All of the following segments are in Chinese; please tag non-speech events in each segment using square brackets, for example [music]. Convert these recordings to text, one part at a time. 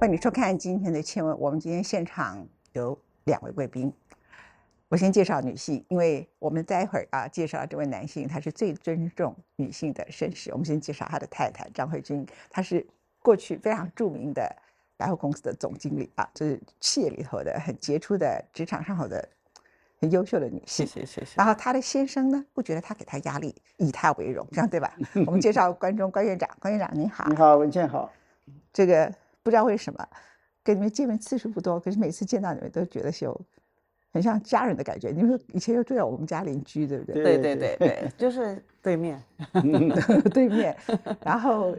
欢迎收看今天的《千问》，我们今天现场有两位贵宾。我先介绍女性，因为我们待会儿啊介绍这位男性，他是最尊重女性的绅士。我们先介绍他的太太张慧君，她是过去非常著名的百货公司的总经理啊，就是企业里头的很杰出的职场上头的很优秀的女性。谢谢谢谢。然后她的先生呢，不觉得她给她压力，以她为荣，这样对吧？我们介绍关中关院长，关院长您好。你好，文倩好。这个不知道为什么跟你们见面次数不多，可是每次见到你们都觉得有很像家人的感觉。你们以前又住在我们家邻居，对不对？对对对对，就是 [laughs] 对面，[laughs] [laughs] 对面，然后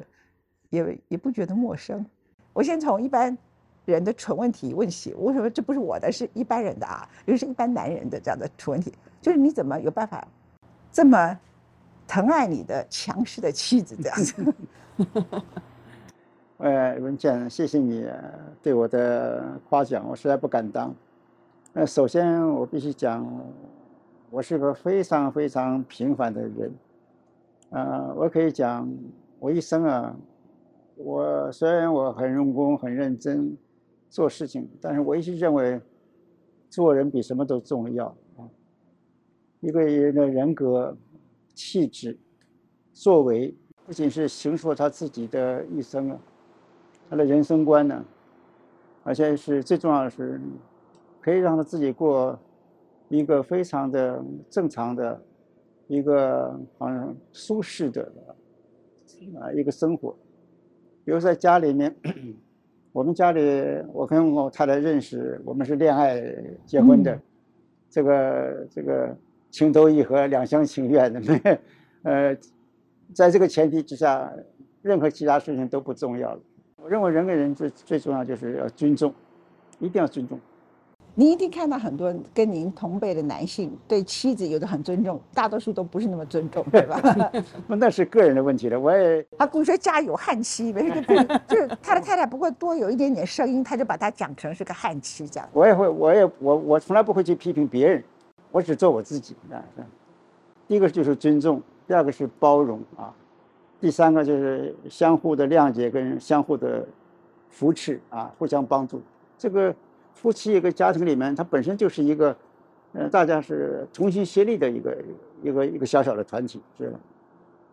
也也不觉得陌生。我先从一般人的蠢问题问起，为什么这不是我的，是一般人的啊？也就是一般男人的这样的蠢问题，就是你怎么有办法这么疼爱你的强势的妻子这样子？呃，文健，谢谢你对我的夸奖，我实在不敢当。那首先我必须讲，我是个非常非常平凡的人。呃，我可以讲，我一生啊，我虽然我很用功、很认真做事情，但是我一直认为，做人比什么都重要啊。一个人的人格、气质、作为，不仅是形塑他自己的一生啊。他的人生观呢，而且是最重要的是，可以让他自己过一个非常的正常的、一个好像舒适的啊一个生活。比如在家里面，[coughs] 我们家里我跟我太太认识，我们是恋爱结婚的，这个这个情投意合、两厢情愿的，[laughs] 呃，在这个前提之下，任何其他事情都不重要了。我认为人跟人最最重要就是要尊重，一定要尊重。您一定看到很多跟您同辈的男性对妻子有的很尊重，大多数都不是那么尊重，对吧？[laughs] 那是个人的问题了。我也他故意说家有悍妻，没事就 [laughs] 就是他的太太不过多有一点点声音，他就把他讲成是个悍妻这样。我也会，我也我我从来不会去批评别人，我只做我自己啊。第一个就是尊重，第二个是包容啊。第三个就是相互的谅解跟相互的扶持啊，互相帮助。这个夫妻一个家庭里面，它本身就是一个，呃，大家是同心协力的一个一个一个小小的团体，是吧？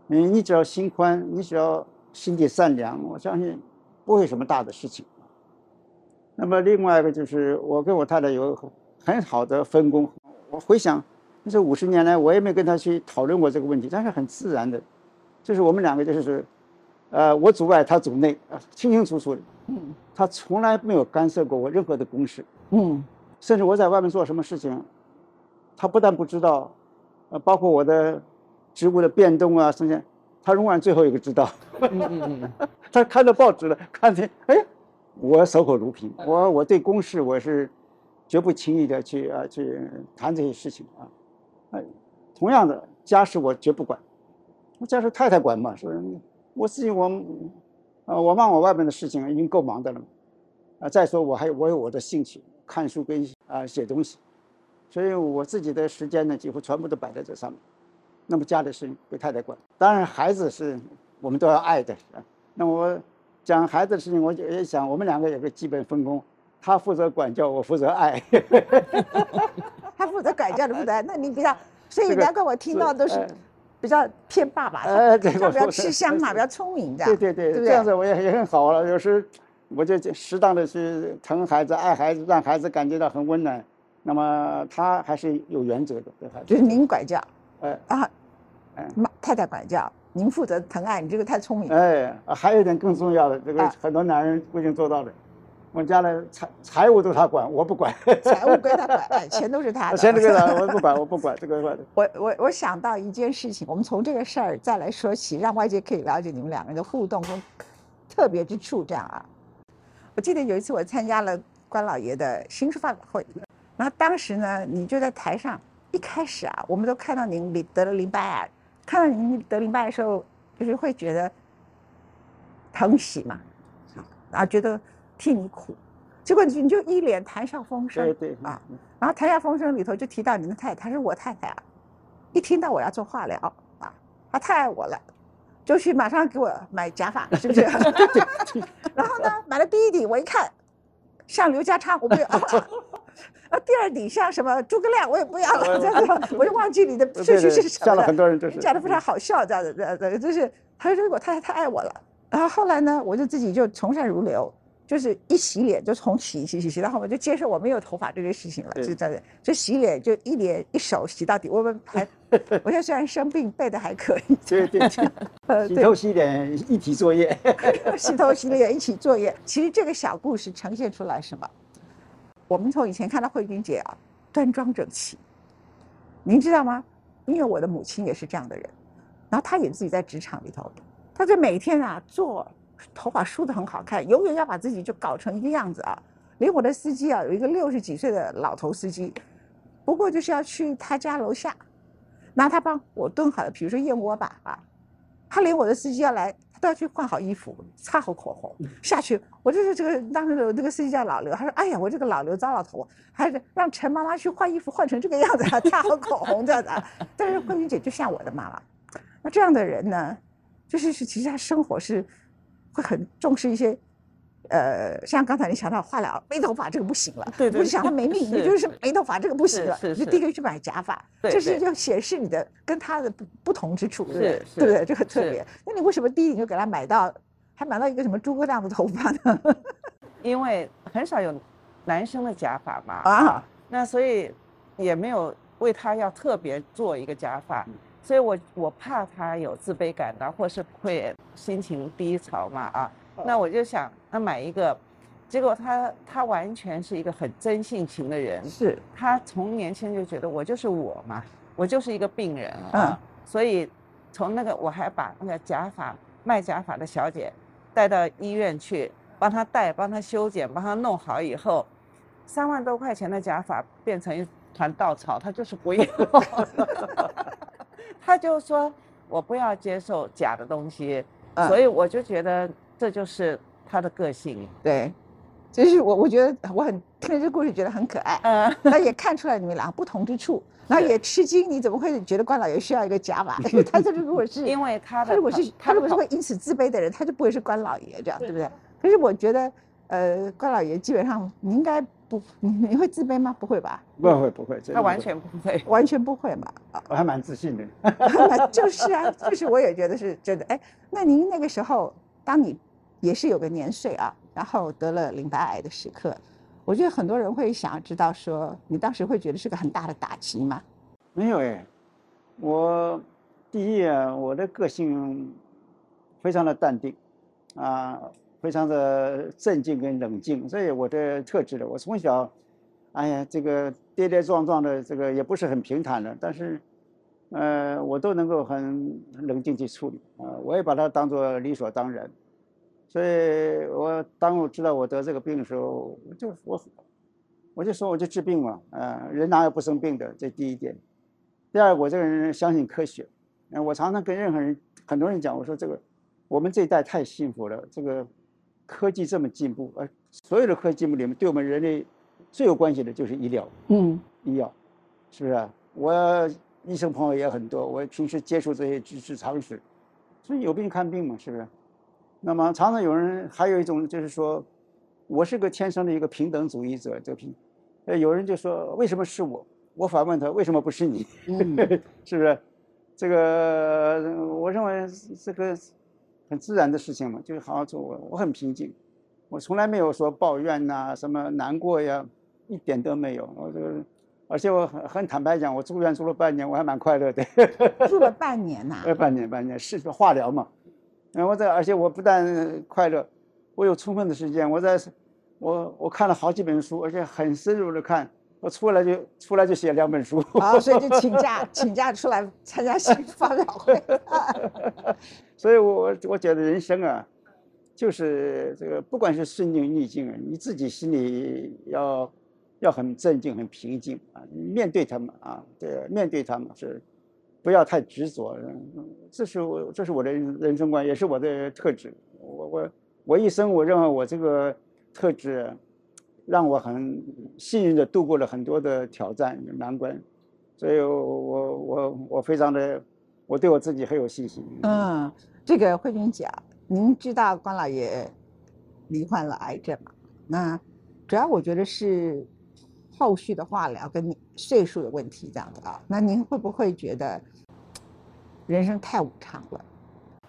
嗯，你只要心宽，你只要心地善良，我相信不会什么大的事情。那么另外一个就是我跟我太太有很好的分工。我回想这五十年来，我也没跟她去讨论过这个问题，但是很自然的。就是我们两个，就是，呃，我主外，他主内，啊，清清楚楚的。嗯。他从来没有干涉过我任何的公事。嗯。甚至我在外面做什么事情，他不但不知道，呃，包括我的职务的变动啊，甚至，他永远最后一个知道。嗯嗯嗯。[laughs] 他看到报纸了，看见，哎，我守口如瓶。我我对公事我是绝不轻易的去啊去谈这些事情啊。哎，同样的家事我绝不管。家是太太管嘛，说我自己我，啊，我忙我外面的事情已经够忙的了，啊，再说我还有我有我的兴趣，看书跟啊写东西，所以我自己的时间呢几乎全部都摆在这上面。那么家里事情归太太管，当然孩子是我们都要爱的。那我讲孩子的事情，我就也想我们两个有个基本分工，他负责管教，我负责爱。他负责管教，你负责爱，那你比较，所以难怪我听到都是。比较偏爸爸，呃，对，比较吃香嘛，比较聪明的，对对对，这样子我也也很好了。有时我就适当的去疼孩子、爱孩子，让孩子感觉到很温暖。那么他还是有原则的，对孩子。就是您管教，呃啊，妈太太管教，您负责疼爱。你这个太聪明。哎，还有一点更重要的，这个很多男人不一定做到的。我们家的财财务都他管，我不管。[laughs] 财务归他管，钱都是他的。[laughs] 钱都归他，我不管，[laughs] 我不管这个。我我我想到一件事情，我们从这个事儿再来说起，让外界可以了解你们两个人的互动跟特别之处。这样啊，我记得有一次我参加了关老爷的新书发表会，然后当时呢，你就在台上，一开始啊，我们都看到您得了淋巴癌，看到您得淋巴癌的时候，就是会觉得疼惜嘛，啊，觉得。替你苦，结果你你就一脸谈笑风生，对对啊，然后谈笑风生里头就提到你的太太，她是我太太啊，一听到我要做化疗啊，她太爱我了，就就去马上给我买假发，是不是？[laughs] 然后呢，买了第一顶，我一看，像刘家昌，我不要。啊，[laughs] 第二顶像什么诸葛亮，我也不要了，这样子，我就忘记你的顺序是什么吓了很多人，就是讲的非常好笑，这样子，这样子，就是他说我太太太爱我了。然后后来呢，我就自己就从善如流，就是一洗脸就从洗洗洗洗到后面就接受我没有头发这件事情了，对就这样，就洗脸就一脸一手洗到底。我们还，[laughs] 我现在虽然生病，背的还可以，对对对，呃，对，[laughs] 洗头洗脸一起作业。[laughs] 洗头洗脸一起作业。其实这个小故事呈现出来什么？我们从以前看到慧君姐啊，端庄整齐，您知道吗？因为我的母亲也是这样的人，然后她也自己在职场里头，她就每天啊做头发梳得很好看，永远要把自己就搞成一个样子啊。连我的司机啊，有一个六十几岁的老头司机，不过就是要去他家楼下，拿他帮我炖好的，比如说燕窝吧啊，他连我的司机要来，他都要去换好衣服，擦好口红下去。我就是这个当时的这个司机叫老刘，他说：“哎呀，我这个老刘糟老头，还是让陈妈妈去换衣服，换成这个样子，[laughs] 擦好口红这样子。”但是慧云姐就像我的妈妈，那这样的人呢，就是是其实他生活是会很重视一些。呃，像刚才你想到化疗没头发这个不行了，对对不是想他没命，你就是没头发这个不行了，你第一个去买假发，这是要显示你的跟他的不不同之处，对不对？是对不对？这个特是别。那你为什么第一你就给他买到，还买到一个什么诸葛亮的头发呢？[laughs] 因为很少有男生的假发嘛，啊，那所以也没有为他要特别做一个假发，所以我我怕他有自卑感的，或是会心情低潮嘛啊，那我就想那买一个，结果他他完全是一个很真性情的人，是。他从年轻就觉得我就是我嘛，我就是一个病人啊，所以从那个我还把那个假发卖假发的小姐带到医院去，帮她戴，帮她修剪，帮她弄好以后，三万多块钱的假发变成一团稻草，他就是不要，[laughs] 他就说我不要接受假的东西，嗯所以我就觉得这就是他的个性，对，就是我我觉得我很听了这个故事觉得很可爱，嗯。那也看出来你们俩不同之处，[laughs] 然后也吃惊，你怎么会觉得关老爷需要一个假发？因 [laughs] 为他这如果是因为他的他如果是他如果是会因此自卑的人，他就不会是关老爷这样，对不对？可是我觉得，呃，关老爷基本上你应该不，你 [laughs] 你会自卑吗？不会吧？不会不会，他完全不会。完全不会嘛。啊，我还蛮自信的。[laughs] 就是啊，就是我也觉得是真的。哎，那您那个时候，当你也是有个年岁啊，然后得了淋巴癌的时刻，我觉得很多人会想要知道说，你当时会觉得是个很大的打击吗？没有哎，我第一啊，我的个性非常的淡定，啊，非常的镇静跟冷静，这也我的特质了。我从小，哎呀，这个跌跌撞撞的，这个也不是很平坦的，但是，呃，我都能够很冷静去处理啊，我也把它当做理所当然。所以我当我知道我得这个病的时候，我就我我就说我就治病嘛，呃，人哪有不生病的？这第一点。第二，我这个人相信科学，呃，我常常跟任何人、很多人讲，我说这个我们这一代太幸福了，这个科技这么进步，而，所有的科技进步里面，对我们人类最有关系的就是医疗，嗯医药，是不是啊？我医生朋友也很多，我平时接触这些知识常识，所以有病看病嘛，是不是？那么常常有人还有一种就是说，我是个天生的一个平等主义者，这个平，呃，有人就说为什么是我？我反问他为什么不是你？嗯 [laughs] 是不是？这个我认为这个很自然的事情嘛，就是好好做。我我很平静，我从来没有说抱怨呐、什么难过呀，一点都没有。我这个，而且我很很坦白讲，我住院住了半年，我还蛮快乐的。[laughs] 住了半年呐、呃，半年半年是化疗嘛，然后在而且我不但快乐，我有充分的时间，我在我我看了好几本书，而且很深入的看，我出来就出来就写两本书。好，所以就请假 [laughs] 请假出来参加新发表会。所以我我觉得人生啊，就是这个不管是顺境逆境，你自己心里要要很镇静、很平静啊，面对他们啊，对，面对他们是不要太执着，这是我这是我的人生观，也是我的特质。我我我一生我认为我这个特质，让我很幸运的度过了很多的挑战难关，所以我我我我非常的我对我自己很有信心。嗯，这个慧君姐，您知道关老爷罹患了癌症吗？那主要我觉得是后续的化疗跟岁数的问题这样的啊。那您会不会觉得人生太无常了？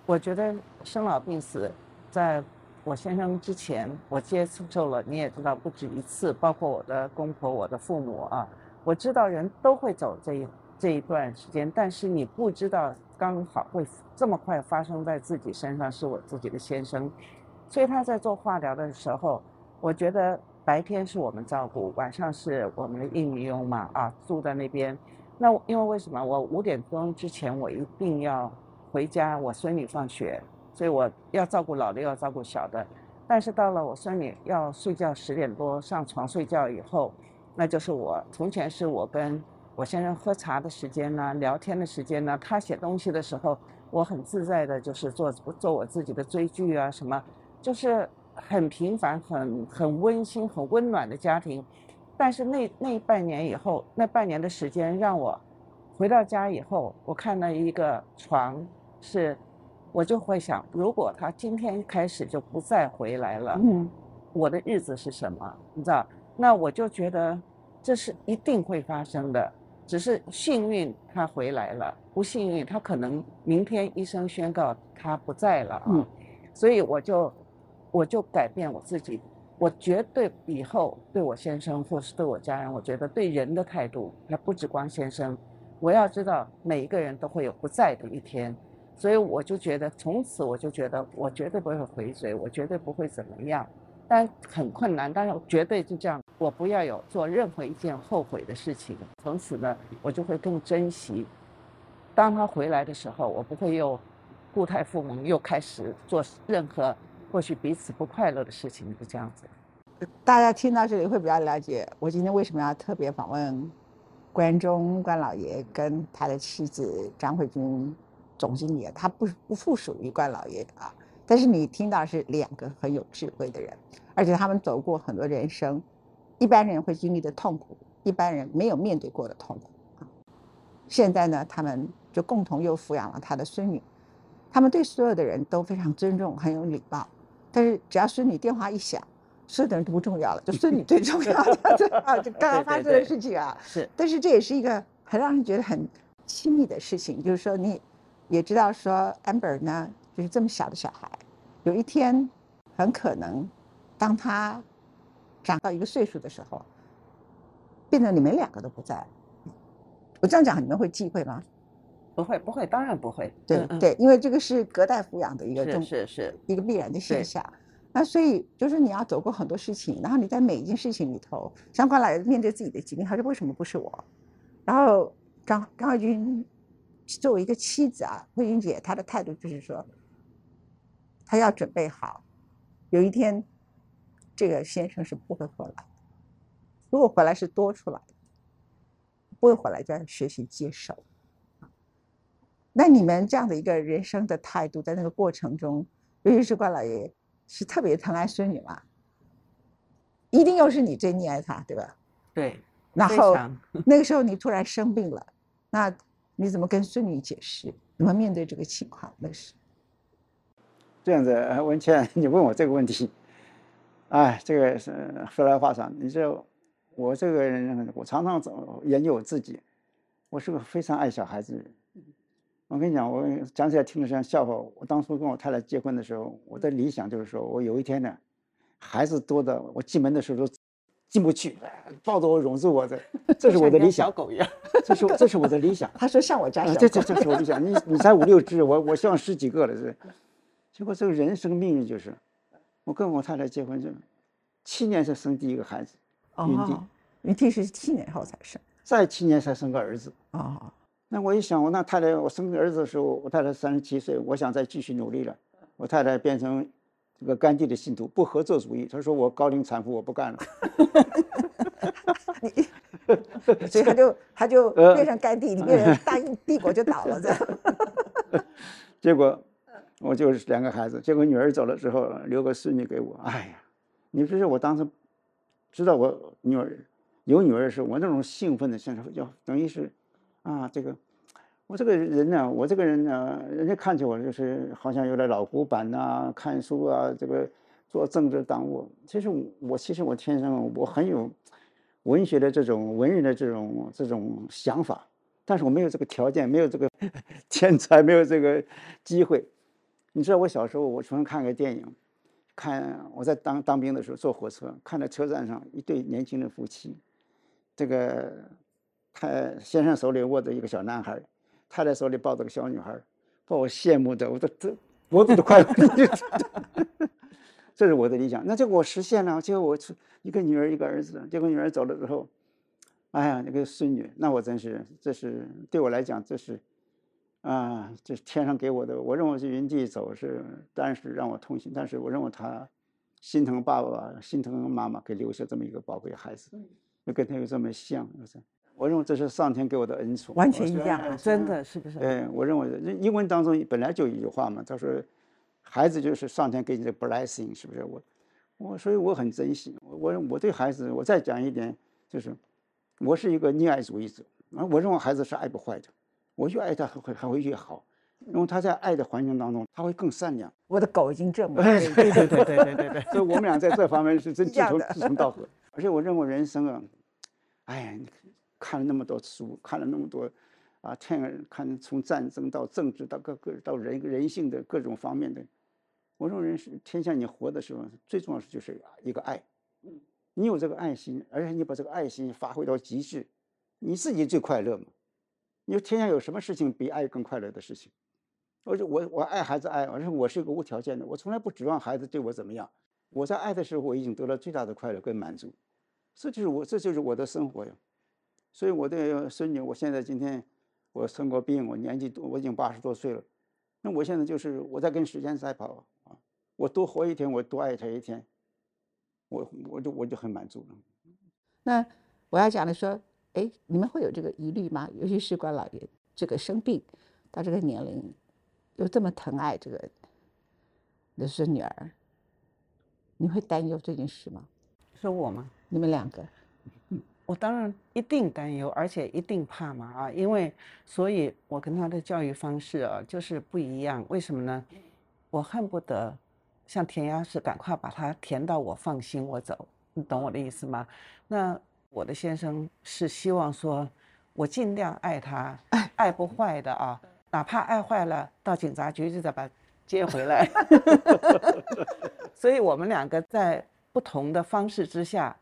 我觉得生老病死，在我先生之前，我接受了你也知道不止一次，包括我的公婆、我的父母啊，我知道人都会走这一这一段时间，但是你不知道刚好会这么快发生在自己身上，是我自己的先生，所以他在做化疗的时候，我觉得白天是我们照顾，晚上是我们的应女佣嘛啊住在那边，那因为为什么？我五点钟之前我一定要回家，我孙女放学。所以我要照顾老的，要照顾小的，但是到了我孙女要睡觉十点多上床睡觉以后，那就是我从前是我跟我先生喝茶的时间呢，聊天的时间呢，他写东西的时候，我很自在的，就是做做我自己的追剧啊什么，就是很平凡、很很温馨、很温暖的家庭。但是那那半年以后，那半年的时间让我回到家以后，我看到一个床是。我就会想，如果他今天开始就不再回来了，嗯，我的日子是什么？你知道？那我就觉得这是一定会发生的，只是幸运他回来了，不幸运他可能明天医生宣告他不在了啊。所以我就我就改变我自己，我绝对以后对我先生或是对我家人，我觉得对人的态度，还不止光先生，我要知道每一个人都会有不在的一天。所以我就觉得，从此我就觉得，我绝对不会回嘴，我绝对不会怎么样，但很困难，但是我绝对就这样，我不要有做任何一件后悔的事情。从此呢，我就会更珍惜。当他回来的时候，我不会又固态复萌，又开始做任何或许彼此不快乐的事情，就这样子。大家听到这里会比较了解，我今天为什么要特别访问关中关老爷跟他的妻子张慧君。总经理，他不不附属于关老爷啊，但是你听到是两个很有智慧的人，而且他们走过很多人生，一般人会经历的痛苦，一般人没有面对过的痛苦啊。现在呢，他们就共同又抚养了他的孙女，他们对所有的人都非常尊重，很有礼貌。但是只要孙女电话一响，所有的人都不重要了，就孙女 [laughs] 最重要了。啊，就刚刚发生的事情啊，是。但是这也是一个很让人觉得很亲密的事情，就是说你。也知道说，amber 呢，就是这么小的小孩，有一天，很可能，当他长到一个岁数的时候，变得你们两个都不在。我这样讲，你们会忌讳吗？不会，不会，当然不会。对对，因为这个是隔代抚养的一个是是是一个必然的现象。那所以就是你要走过很多事情，然后你在每一件事情里头，相关来面对自己的疾病，他说为什么不是我？然后张张爱军。作为一个妻子啊，慧英姐她的态度就是说，她要准备好，有一天，这个先生是不会回来。如果回来是多出来的，不会回来就要学习接受。那你们这样的一个人生的态度，在那个过程中，尤其是关老爷是特别疼爱孙女嘛，一定又是你最溺爱他，对吧？对。然后那个时候你突然生病了，那。你怎么跟孙女解释？怎么面对这个情况？那是这样子，文倩，你问我这个问题，哎，这个是说来话长。你这，我这个人，我常常找研究我自己。我是个非常爱小孩子的人。我跟你讲，我讲起来听着像笑话。我当初跟我太太结婚的时候，我的理想就是说，我有一天呢，孩子多的，我进门的时候都。进不去，抱着我，拥住 [laughs] 我，的 [laughs] 这是我的理想。小狗一样，这是这是我的理想。他说像我家小狗。这这这是我理想。你你才五六只，我我希望十几个了。这结果这个人生命运就是，我跟我太太结婚就七年才生第一个孩子，云弟。孕弟是七年后才生，再七年才生个儿子。哦。那我一想，我那太太，我生个儿子的时候，我太太三十七岁，我想再继续努力了。我太太变成。这个甘地的信徒不合作主义，她说我高龄产妇我不干了，[laughs] 所以他就他就变成甘地，里面大帝国就倒了这。[laughs] 结果我就是两个孩子，结果女儿走了之后留个孙女给我，哎呀，你不是我当时知道我女儿有女儿的时候，我那种兴奋的，像是要等于是啊这个我这个人呢，我这个人呢，人家看起我就是好像有点老古板呐，看书啊，这个做政治党务。其实我其实我天生我很有文学的这种文人的这种这种想法，但是我没有这个条件，没有这个 [laughs] 天才，没有这个机会。你知道我小时候，我曾经看个电影，看我在当当兵的时候坐火车，看到车站上一对年轻的夫妻，这个他先生手里握着一个小男孩。太太手里抱着个小女孩，把我羡慕的，我都这脖子都快。[laughs] 这是我的理想，那这个我实现了。结果我出一个女儿一个儿子，结果女儿走了之后，哎呀，那个孙女，那我真是，这是对我来讲，这是啊，这是天上给我的。我认为是云地走是，但是让我痛心。但是我认为他心疼爸爸，心疼妈妈，给留下这么一个宝贵孩子，又跟他又这么像，是我认为这是上天给我的恩宠，完全一样，真的是不是？对，我认为英文当中本来就有一句话嘛，他说，孩子就是上天给你的 blessing，是不是？我，我所以我很珍惜我，我对孩子，我再讲一点，就是我是一个溺爱主义者啊，我认为孩子是爱不坏的，我越爱他还会还会越好，因为他在爱的环境当中，他会更善良。我的狗已经这么，[laughs] 对对对对对对对，所以我们俩在这方面是真志同志同道合，而且我认为人生啊，哎呀，你。看了那么多书，看了那么多，啊，天看从战争到政治到各个到人人性的各种方面的，我认为人是天下你活的时候最重要的就是一个爱，你有这个爱心，而且你把这个爱心发挥到极致，你自己最快乐嘛。你说天下有什么事情比爱更快乐的事情？我说我我爱孩子爱，而且我是一个无条件的，我从来不指望孩子对我怎么样。我在爱的时候，我已经得到最大的快乐跟满足，这就是我这就是我的生活呀。所以我的孙女，我现在今天我生过病，我年纪多，我已经八十多岁了。那我现在就是我在跟时间赛跑啊，我多活一天，我多爱她一天，我我就我就很满足了。那我要讲的说，哎，你们会有这个疑虑吗？尤其是关老爷这个生病到这个年龄，又这么疼爱这个的孙女儿，你会担忧这件事吗？是我吗？你们两个。我当然一定担忧，而且一定怕嘛啊！因为，所以我跟他的教育方式啊，就是不一样。为什么呢？我恨不得像填鸭式，赶快把它填到我放心我走，你懂我的意思吗？那我的先生是希望说，我尽量爱他，爱不坏的啊，哪怕爱坏了，到警察局就再把接回来。[laughs] 所以我们两个在不同的方式之下。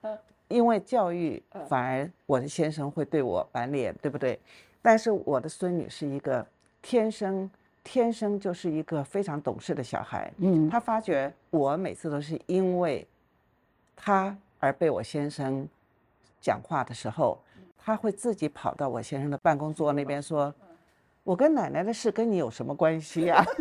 因为教育，反而我的先生会对我板脸，对不对？但是我的孙女是一个天生天生就是一个非常懂事的小孩。嗯，她发觉我每次都是因为她而被我先生讲话的时候，他会自己跑到我先生的办公桌那边说：“我跟奶奶的事跟你有什么关系呀？” [laughs]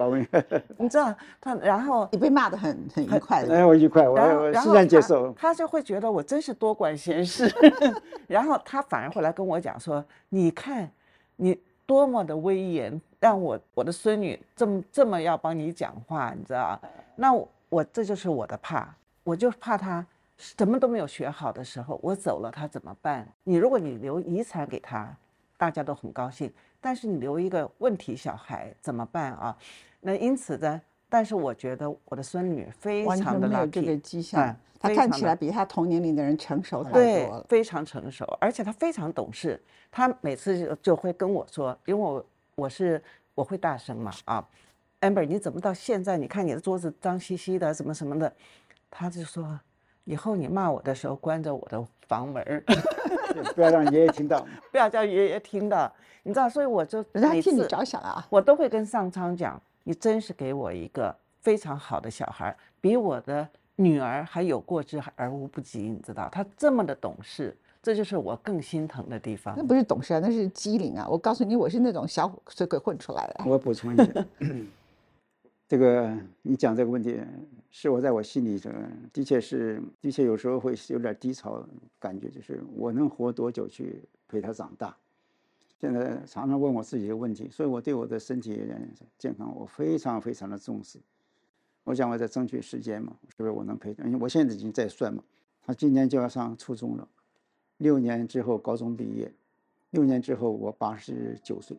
[laughs] 你知道他，然后你被骂的很很愉快的，哎，我愉快，我我欣然接受。他就会觉得我真是多管闲事，[laughs] 然后他反而会来跟我讲说：“你看，你多么的威严，让我我的孙女这么这么要帮你讲话，你知道那我这就是我的怕，我就怕他什么都没有学好的时候，我走了他怎么办？你如果你留遗产给他，大家都很高兴，但是你留一个问题小孩怎么办啊？”那因此呢，但是我觉得我的孙女非常的没有这个迹象，她看起来比她同年龄的人成熟太多了，非常成熟，而且她非常懂事。她每次就就会跟我说，因为我我是我会大声嘛啊，amber 你怎么到现在你看你的桌子脏兮兮的什么什么的，她就说以后你骂我的时候关着我的房门，[laughs] [laughs] 不要让爷爷听到，不要叫爷爷听到，你知道，所以我就人家替你着想啊，我都会跟上苍讲。你真是给我一个非常好的小孩，比我的女儿还有过之而无不及。你知道，他这么的懂事，这就是我更心疼的地方。那不是懂事啊，那是机灵啊！我告诉你，我是那种小水鬼混出来的。我补充一下，[laughs] 这个你讲这个问题，是我在我心里这的确是的确有时候会有点低潮感觉，就是我能活多久去陪他长大。现在常常问我自己的问题，所以我对我的身体健康我非常非常的重视。我想我在争取时间嘛，是不是我能陪？因为我现在已经在算嘛，他今年就要上初中了，六年之后高中毕业，六年之后我八十九岁，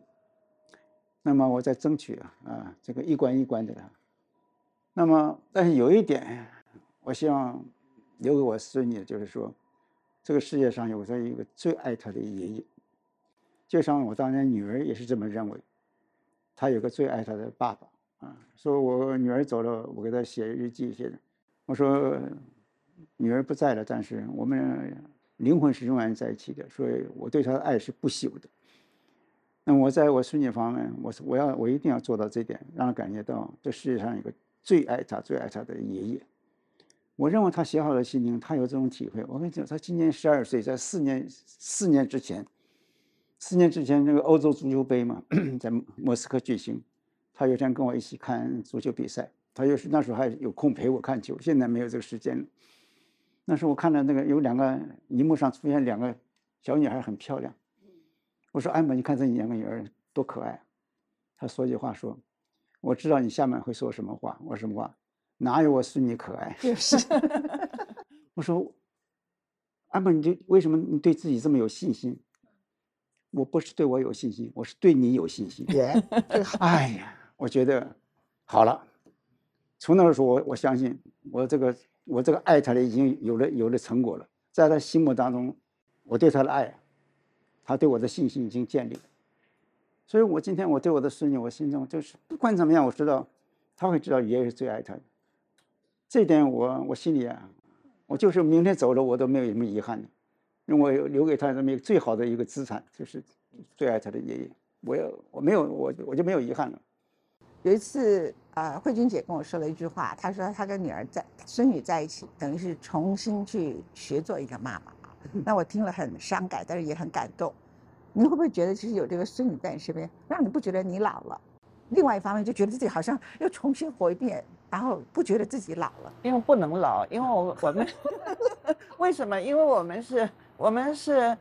那么我在争取啊啊这个一关一关的。那么但是有一点，我希望留给我孙女，就是说，这个世界上有着一个最爱她的爷爷，就像我当年女儿也是这么认为，她有个最爱她的爸爸。啊，说我女儿走了，我给她写日记写的。我说，女儿不在了，但是我们灵魂是永远在一起的，所以我对她的爱是不朽的。那我在我孙女方面，我是我要我一定要做到这点，让她感觉到这世界上有个最爱他、最爱他的爷爷。我认为他写好的心灵，他有这种体会。我跟你讲，他今年十二岁，在四年四年之前，四年之前那个欧洲足球杯嘛，[coughs] 在莫斯科举行。他有天跟我一起看足球比赛，他又是那时候还有空陪我看球，现在没有这个时间了。那时候我看到那个有两个荧幕上出现两个小女孩，很漂亮。我说：“艾玛，你看这两个女儿多可爱。”他说句话说：“我知道你下面会说什么话。”我说：“什么话？哪有我孙女可爱？”就是。[laughs] 我说：“艾玛，你就为什么你对自己这么有信心？”我不是对我有信心，我是对你有信心。哎呀。我觉得好了，从那时候我我相信我这个我这个爱他的已经有了有了成果了，在他心目当中，我对他的爱，他对我的信心已经建立了。所以我今天我对我的孙女，我心中就是不管怎么样，我知道他会知道爷爷是最爱他的。这一点我我心里啊，我就是明天走了我都没有什么遗憾的，因为我留给他这么一个最好的一个资产，就是最爱他的爷爷。我要我没有我我就没有遗憾了。有一次，呃，慧君姐跟我说了一句话，她说她跟女儿在孙女在一起，等于是重新去学做一个妈妈。[laughs] 那我听了很伤感，但是也很感动。你会不会觉得，其实有这个孙女在你身边，让你不觉得你老了？另外一方面，就觉得自己好像又重新活一遍，然后不觉得自己老了。因为不能老，因为我我们 [laughs] 为什么？因为我们是，我们是。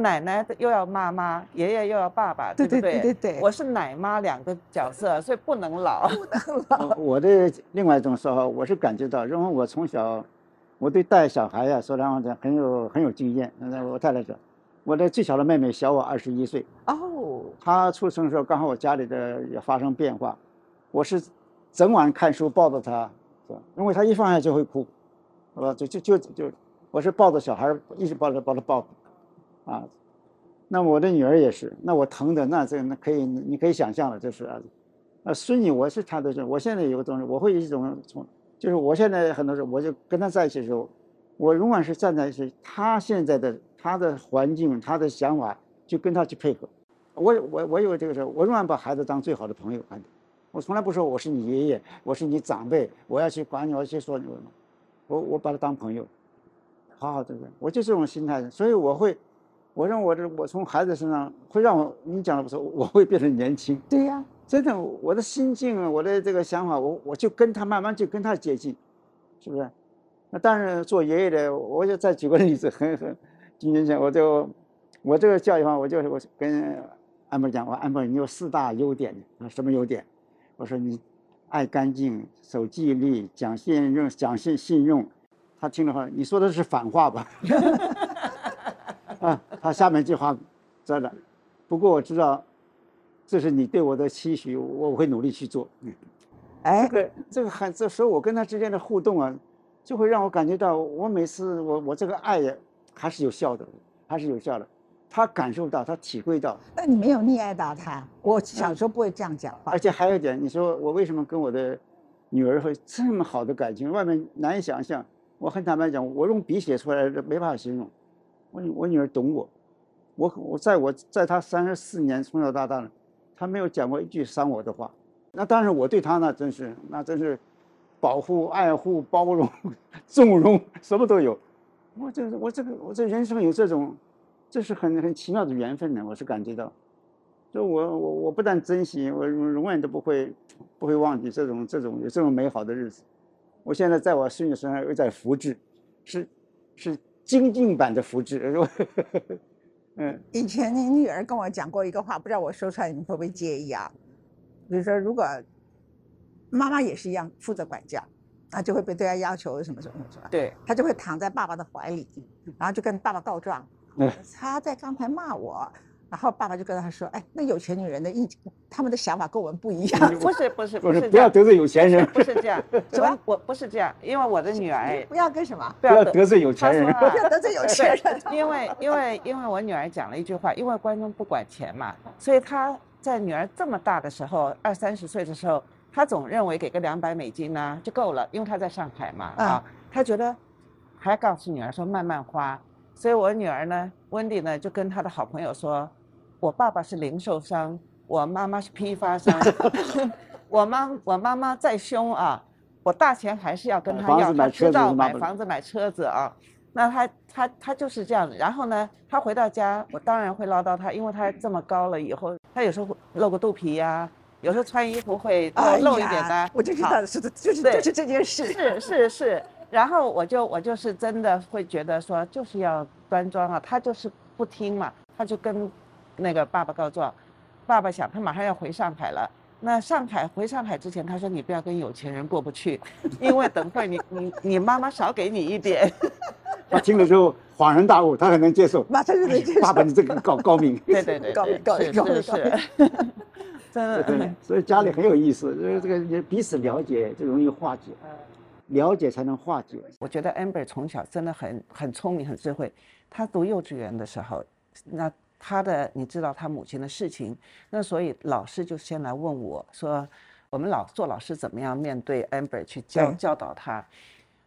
奶奶又要妈妈，爷爷又要爸爸，对不对？对对对我是奶妈两个角色，所以不能老。不能老。我的另外一种说法，我是感觉到，因为我从小，我对带小孩呀，说来话讲很有很有经验。那我太太说，我的最小的妹妹小我二十一岁。哦。她出生的时候，刚好我家里的也发生变化，我是整晚看书抱着她，因为她一放下就会哭，是吧？就就就就，我是抱着小孩一直抱着抱着抱。啊，那我的女儿也是，那我疼的那这那可以，你可以想象了，就是啊，啊孙女我是她的，我现在有个东西，我会一种从，就是我现在很多时候我就跟她在一起的时候，我永远是站在是她现在的她的环境，他的想法就跟他去配合。我我我有这个时候，我永远把孩子当最好的朋友看，我从来不说我是你爷爷，我是你长辈，我要去管你，我要去说你，我我把他当朋友，好好对待，我就这种心态，所以我会。我认为我这我从孩子身上会让我你讲的不错，我会变得年轻。对呀，真的，我的心境，我的这个想法，我我就跟他慢慢就跟他接近，是不是？那当然，做爷爷的，我就再举个例子，很 [laughs] 很几年前，我就我这个教育方，我就我跟安博讲，我安博你有四大优点啊，什么优点？我说你爱干净，守纪律，讲信用，讲信信用。他听了话，你说的是反话吧？[laughs] 啊，他下面一句话，真的。不过我知道，这是你对我的期许，我会努力去做。嗯，哎，这个这个很，这时候我跟他之间的互动啊，就会让我感觉到，我每次我我这个爱呀，还是有效的，还是有效的。他感受到，他体会到。那你没有溺爱到他？我小时候不会这样讲话。而且还有一点，你说我为什么跟我的女儿会这么好的感情？外面难以想象。我很坦白讲，我用笔写出来的没办法形容。我我女儿懂我，我我在我在她三十四年从小到大呢，她没有讲过一句伤我的话。那当然我对她那真是那真是保护、爱护、包容、[laughs] 纵容，什么都有。我这我这个我这人生有这种，这是很很奇妙的缘分呢。我是感觉到，就我我我不但珍惜，我永远都不会不会忘记这种这种有这种美好的日子。我现在在我孙女身上又在复制，是是。精进版的复制？[laughs] 嗯，以前你女儿跟我讲过一个话，不知道我说出来你们会不会介意啊？比如说，如果妈妈也是一样负责管教，那就会被对他要求什么什么什么，对，他就会躺在爸爸的怀里，然后就跟爸爸告状，他在刚才骂我。然后爸爸就跟他说：“哎，那有钱女人的意，他们的想法跟我们不一样。不是不是不是，不 [laughs] 要得罪有钱人。不是这样，[laughs] 什么？我不是这样，因为我的女儿不要跟什么？不要得罪有钱人。不要得罪有钱人。因为因为因为我女儿讲了一句话，因为观众不管钱嘛，所以她在女儿这么大的时候，二三十岁的时候，她总认为给个两百美金呢就够了，因为他在上海嘛啊，他觉得还告诉女儿说慢慢花。所以我女儿呢，温迪呢就跟她的好朋友说。我爸爸是零售商，我妈妈是批发商。[laughs] 我妈我妈妈再凶啊，我大钱还是要跟他要，他知道买房子买车子啊。那他他他就是这样子。然后呢，他回到家，我当然会唠叨他，因为他这么高了以后，他有时候露个肚皮呀，有时候穿衣服会露一点的。我就知道是的，就是就是这件事。是是是。然后我就我就是真的会觉得说，就是要端庄啊。他就是不听嘛，他就跟。那个爸爸告状，爸爸想他马上要回上海了。那上海回上海之前，他说你不要跟有钱人过不去，[laughs] 因为等会你你你妈妈少给你一点。[laughs] 他听了之后恍然大悟，他很能接受，[laughs] 马上就能接受。爸爸你这个高高明，对对对，高明高明高明是是。真的，所以家里很有意思，因为这个彼此了解就容易化解，了解才能化解。我觉得 Amber 从小真的很很聪明很智慧，他读幼稚园的时候，那。他的，你知道他母亲的事情，那所以老师就先来问我说，我们老做老师怎么样面对 Amber 去教教导他？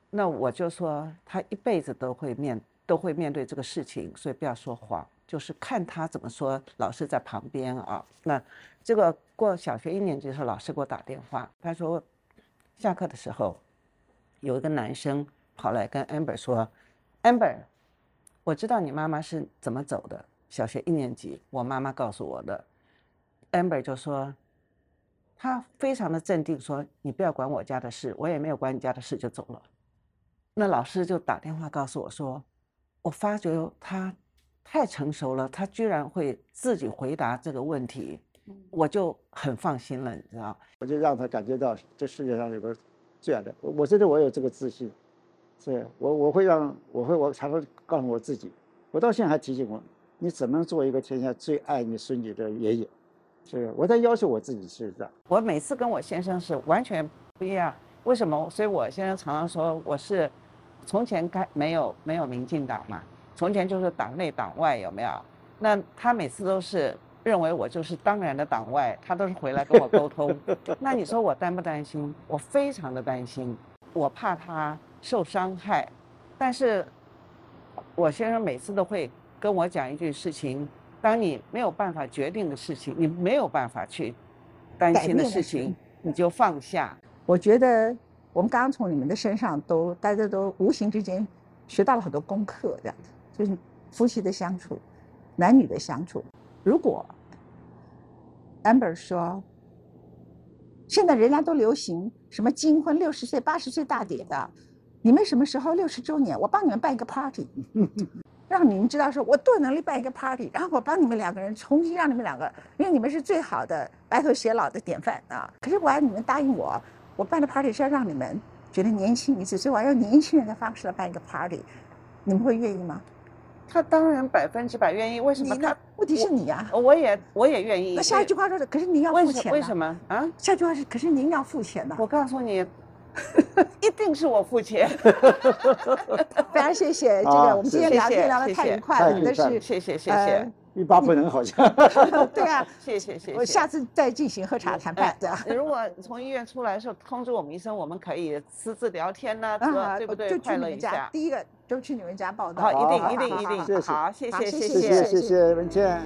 那我就说他一辈子都会面都会面对这个事情，所以不要说谎，就是看他怎么说。老师在旁边啊，那这个过小学一年级的时候，老师给我打电话，他说下课的时候有一个男生跑来跟 Amber 说，Amber，我知道你妈妈是怎么走的。小学一年级，我妈妈告诉我的，amber 就说，他非常的镇定，说你不要管我家的事，我也没有管你家的事，就走了。那老师就打电话告诉我说，我发觉他太成熟了，他居然会自己回答这个问题，我就很放心了，你知道？我就让他感觉到这世界上有个最爱的，我我觉得我有这个自信，是我我会让我会我才会告诉我自己，我到现在还提醒我。你怎么做一个天下最爱你孙女的爷爷？是我在要求我自己是这样。我每次跟我先生是完全不一样。为什么？所以我先生常常说我是从前开没有没有民进党嘛，从前就是党内党外有没有？那他每次都是认为我就是当然的党外，他都是回来跟我沟通。[laughs] 那你说我担不担心？我非常的担心，我怕他受伤害。但是我先生每次都会。跟我讲一句事情：，当你没有办法决定的事情，你没有办法去担心的事情，你就放下。我觉得我们刚刚从你们的身上都，大家都无形之间学到了很多功课，这样子，就是夫妻的相处，男女的相处。如果 Amber 说，现在人家都流行什么金婚六十岁、八十岁大典的，你们什么时候六十周年？我帮你们办一个 party。[laughs] 让你们知道说，我多有能力办一个 party，然后我帮你们两个人重新让你们两个，因为你们是最好的白头偕老的典范啊。可是我要你们答应我，我办的 party 是要让你们觉得年轻一次，所以我要用年轻人的方式来办一个 party，你们会愿意吗？他当然百分之百愿意。为什么？他问题是你呀。我也我也愿意。那下一句话说是，可是您要付钱。为什么啊？下句话是，可是您要付钱的。我告诉你。[laughs] 一定是我付钱。[laughs] 非常谢谢这个，我们今天聊天聊得太愉快了，但是谢谢谢谢，欲罢不能好像。[laughs] 对啊，谢谢谢谢。我下次再进行喝茶谈判，对啊？如果从医院出来的时候通知我们一声，我们可以私自聊天呢，对不对？快乐一下。第一个就去你们家报道。好，一定一定一定。好，谢谢谢谢谢谢文倩。